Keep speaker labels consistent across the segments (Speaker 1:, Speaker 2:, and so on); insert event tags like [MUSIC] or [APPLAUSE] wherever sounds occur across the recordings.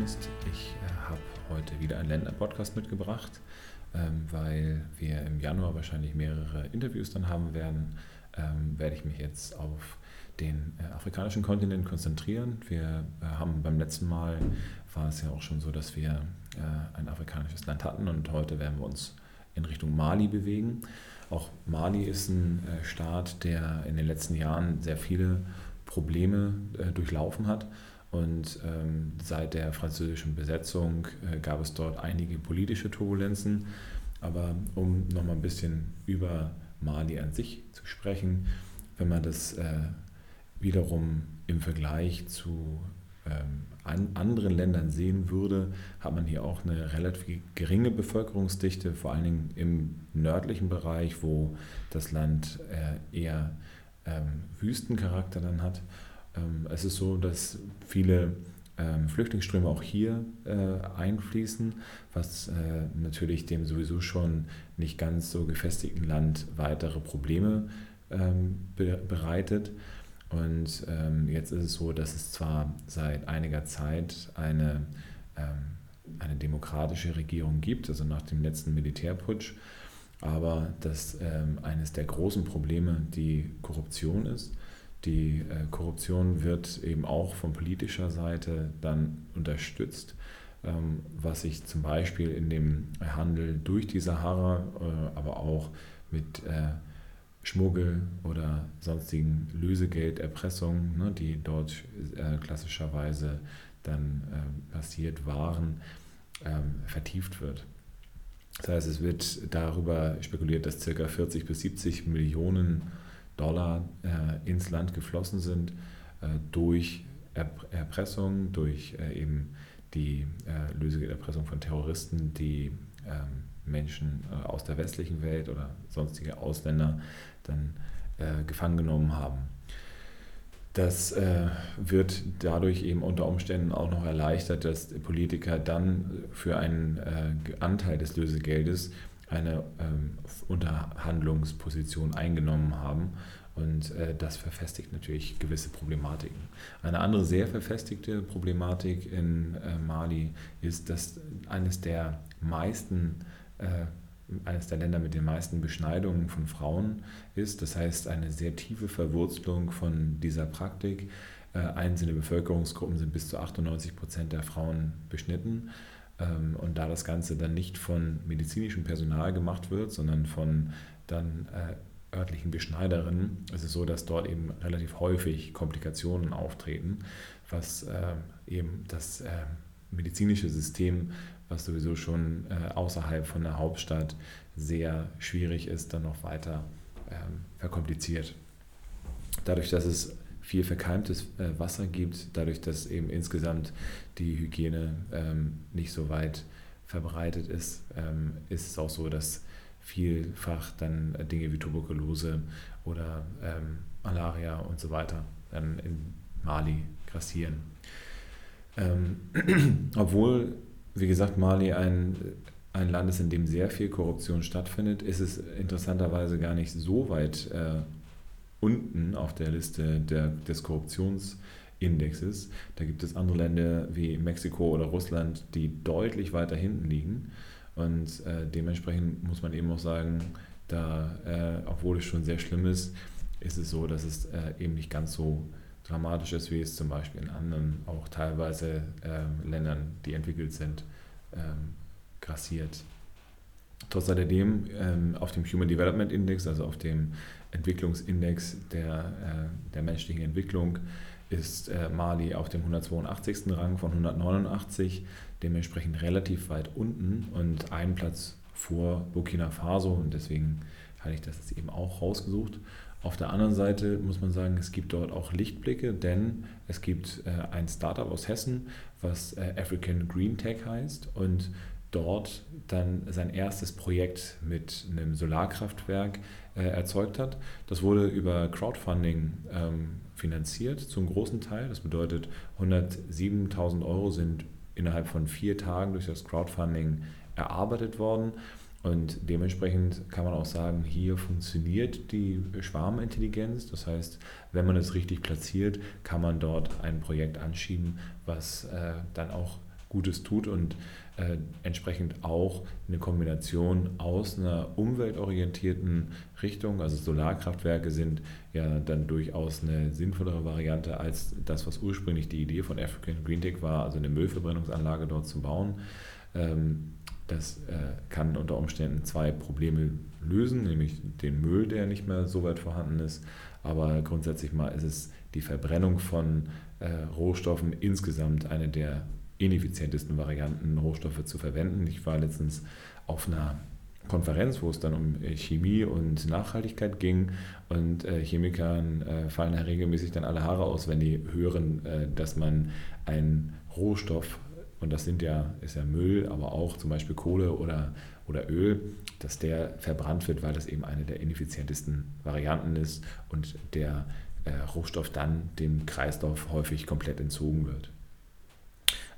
Speaker 1: Finanzoptimist. Ich äh, habe heute wieder einen Länder-Podcast mitgebracht, ähm, weil wir im Januar wahrscheinlich mehrere Interviews dann haben werden. Ähm, werde ich mich jetzt auf den äh, afrikanischen Kontinent konzentrieren. Wir äh, haben beim letzten Mal war es ja auch schon so, dass wir äh, ein afrikanisches Land hatten und heute werden wir uns in Richtung Mali bewegen. Auch Mali ist ein äh, Staat, der in den letzten Jahren sehr viele Probleme äh, durchlaufen hat. Und ähm, seit der französischen Besetzung äh, gab es dort einige politische Turbulenzen. Aber um nochmal ein bisschen über Mali an sich zu sprechen, wenn man das äh, wiederum im Vergleich zu ähm, an anderen Ländern sehen würde, hat man hier auch eine relativ geringe Bevölkerungsdichte, vor allen Dingen im nördlichen Bereich, wo das Land äh, eher ähm, Wüstencharakter dann hat. Ähm, es ist so, dass viele ähm, Flüchtlingsströme auch hier äh, einfließen, was äh, natürlich dem sowieso schon nicht ganz so gefestigten Land weitere Probleme ähm, be bereitet. Und jetzt ist es so, dass es zwar seit einiger Zeit eine, eine demokratische Regierung gibt, also nach dem letzten Militärputsch, aber dass eines der großen Probleme die Korruption ist. Die äh, Korruption wird eben auch von politischer Seite dann unterstützt, ähm, was sich zum Beispiel in dem Handel durch die Sahara, äh, aber auch mit äh, Schmuggel oder sonstigen Lösegelderpressungen, ne, die dort äh, klassischerweise dann äh, passiert waren, ähm, vertieft wird. Das heißt, es wird darüber spekuliert, dass ca. 40 bis 70 Millionen Dollar äh, ins Land geflossen sind äh, durch Erpressung, durch äh, eben die äh, Lösegelderpressung von Terroristen, die ähm, Menschen äh, aus der westlichen Welt oder sonstige Ausländer dann äh, gefangen genommen haben. Das äh, wird dadurch eben unter Umständen auch noch erleichtert, dass Politiker dann für einen äh, Anteil des Lösegeldes eine ähm, Unterhandlungsposition eingenommen haben. Und äh, das verfestigt natürlich gewisse Problematiken. Eine andere sehr verfestigte Problematik in äh, Mali ist, dass eines der meisten äh, eines der Länder mit den meisten Beschneidungen von Frauen ist. Das heißt, eine sehr tiefe Verwurzelung von dieser Praktik. Äh, einzelne Bevölkerungsgruppen sind bis zu 98 Prozent der Frauen beschnitten. Ähm, und da das Ganze dann nicht von medizinischem Personal gemacht wird, sondern von dann äh, örtlichen Beschneiderinnen, ist es so, dass dort eben relativ häufig Komplikationen auftreten, was eben das medizinische System was sowieso schon äh, außerhalb von der Hauptstadt sehr schwierig ist, dann noch weiter ähm, verkompliziert. Dadurch, dass es viel verkeimtes äh, Wasser gibt, dadurch, dass eben insgesamt die Hygiene ähm, nicht so weit verbreitet ist, ähm, ist es auch so, dass vielfach dann Dinge wie Tuberkulose oder ähm, Malaria und so weiter dann in Mali grassieren. Ähm, [CLEARS THROAT] obwohl wie gesagt, Mali ein, ein Land ist, in dem sehr viel Korruption stattfindet, ist es interessanterweise gar nicht so weit äh, unten auf der Liste der, des Korruptionsindexes. Da gibt es andere Länder wie Mexiko oder Russland, die deutlich weiter hinten liegen. Und äh, dementsprechend muss man eben auch sagen, da, äh, obwohl es schon sehr schlimm ist, ist es so, dass es äh, eben nicht ganz so dramatisch ist, wie es zum Beispiel in anderen, auch teilweise äh, Ländern, die entwickelt sind, ähm, grassiert. Trotz alledem ähm, auf dem Human Development Index, also auf dem Entwicklungsindex der, äh, der menschlichen Entwicklung, ist äh, Mali auf dem 182. Rang von 189, dementsprechend relativ weit unten und einen Platz vor Burkina Faso und deswegen hatte ich das jetzt eben auch rausgesucht. Auf der anderen Seite muss man sagen, es gibt dort auch Lichtblicke, denn es gibt äh, ein Startup aus Hessen, was äh, African Green Tech heißt und dort dann sein erstes Projekt mit einem Solarkraftwerk äh, erzeugt hat. Das wurde über Crowdfunding ähm, finanziert zum großen Teil. Das bedeutet, 107.000 Euro sind innerhalb von vier Tagen durch das Crowdfunding erarbeitet worden Und dementsprechend kann man auch sagen, hier funktioniert die Schwarmintelligenz. Das heißt, wenn man es richtig platziert, kann man dort ein Projekt anschieben, was äh, dann auch Gutes tut und äh, entsprechend auch eine Kombination aus einer umweltorientierten Richtung, also Solarkraftwerke sind ja dann durchaus eine sinnvollere Variante als das, was ursprünglich die Idee von African Green Tech war, also eine Müllverbrennungsanlage dort zu bauen. Ähm, das äh, kann unter Umständen zwei Probleme lösen, nämlich den Müll, der nicht mehr so weit vorhanden ist, aber grundsätzlich mal ist es die Verbrennung von äh, Rohstoffen insgesamt eine der ineffizientesten Varianten, Rohstoffe zu verwenden. Ich war letztens auf einer Konferenz, wo es dann um äh, Chemie und Nachhaltigkeit ging. Und äh, Chemikern äh, fallen da regelmäßig dann alle Haare aus, wenn die hören, dass man einen Rohstoff, und das sind ja, ist ja Müll, aber auch zum Beispiel Kohle oder, oder Öl, dass der verbrannt wird, weil das eben eine der ineffizientesten Varianten ist und der Rohstoff dann dem Kreislauf häufig komplett entzogen wird.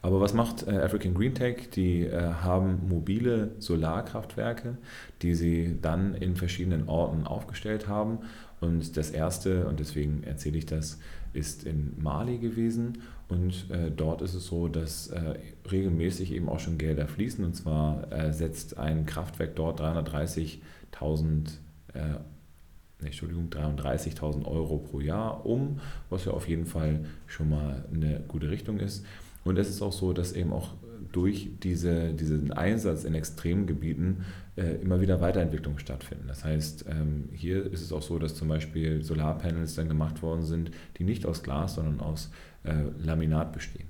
Speaker 1: Aber was macht äh, African Green Tech? Die äh, haben mobile Solarkraftwerke, die sie dann in verschiedenen Orten aufgestellt haben. Und das erste, und deswegen erzähle ich das, ist in Mali gewesen. Und äh, dort ist es so, dass äh, regelmäßig eben auch schon Gelder fließen. Und zwar äh, setzt ein Kraftwerk dort 330.000 äh, Entschuldigung, 33.000 Euro pro Jahr um, was ja auf jeden Fall schon mal eine gute Richtung ist. Und es ist auch so, dass eben auch durch diese, diesen Einsatz in extremen Gebieten äh, immer wieder Weiterentwicklungen stattfinden. Das heißt, ähm, hier ist es auch so, dass zum Beispiel Solarpanels dann gemacht worden sind, die nicht aus Glas, sondern aus äh, Laminat bestehen.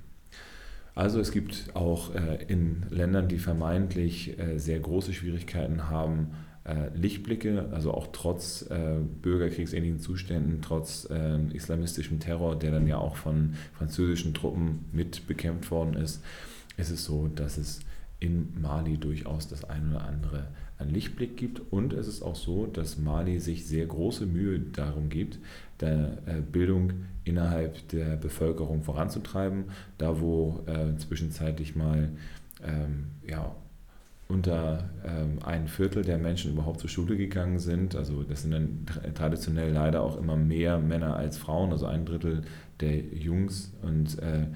Speaker 1: Also es gibt auch äh, in Ländern, die vermeintlich äh, sehr große Schwierigkeiten haben, Lichtblicke, also auch trotz äh, bürgerkriegsähnlichen Zuständen, trotz äh, islamistischem Terror, der dann ja auch von französischen Truppen mitbekämpft worden ist, ist es so, dass es in Mali durchaus das eine oder andere an Lichtblick gibt. Und es ist auch so, dass Mali sich sehr große Mühe darum gibt, der äh, Bildung innerhalb der Bevölkerung voranzutreiben. Da, wo äh, zwischenzeitlich mal ähm, ja, unter ähm, ein Viertel der Menschen überhaupt zur Schule gegangen sind. Also das sind dann traditionell leider auch immer mehr Männer als Frauen, also ein Drittel der Jungs und äh,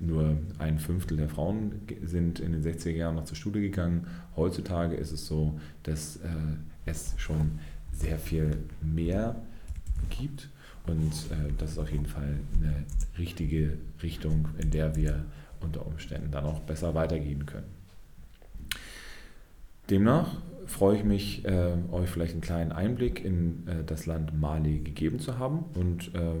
Speaker 1: nur ein Fünftel der Frauen sind in den 60er Jahren noch zur Schule gegangen. Heutzutage ist es so, dass äh, es schon sehr viel mehr gibt und äh, das ist auf jeden Fall eine richtige Richtung, in der wir unter Umständen dann auch besser weitergehen können. Demnach freue ich mich, äh, euch vielleicht einen kleinen Einblick in äh, das Land Mali gegeben zu haben und äh,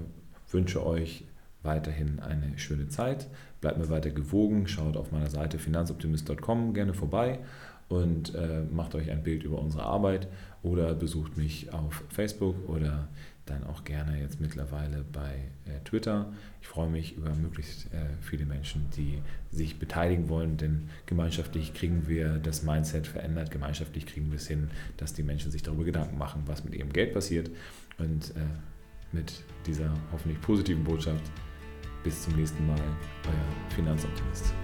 Speaker 1: wünsche euch weiterhin eine schöne Zeit. Bleibt mir weiter gewogen, schaut auf meiner Seite finanzoptimist.com gerne vorbei und äh, macht euch ein Bild über unsere Arbeit oder besucht mich auf Facebook oder dann auch gerne jetzt mittlerweile bei äh, Twitter. Ich freue mich über möglichst äh, viele Menschen, die sich beteiligen wollen, denn gemeinschaftlich kriegen wir das Mindset verändert, gemeinschaftlich kriegen wir es hin, dass die Menschen sich darüber Gedanken machen, was mit ihrem Geld passiert. Und äh, mit dieser hoffentlich positiven Botschaft bis zum nächsten Mal, euer Finanzoptimist.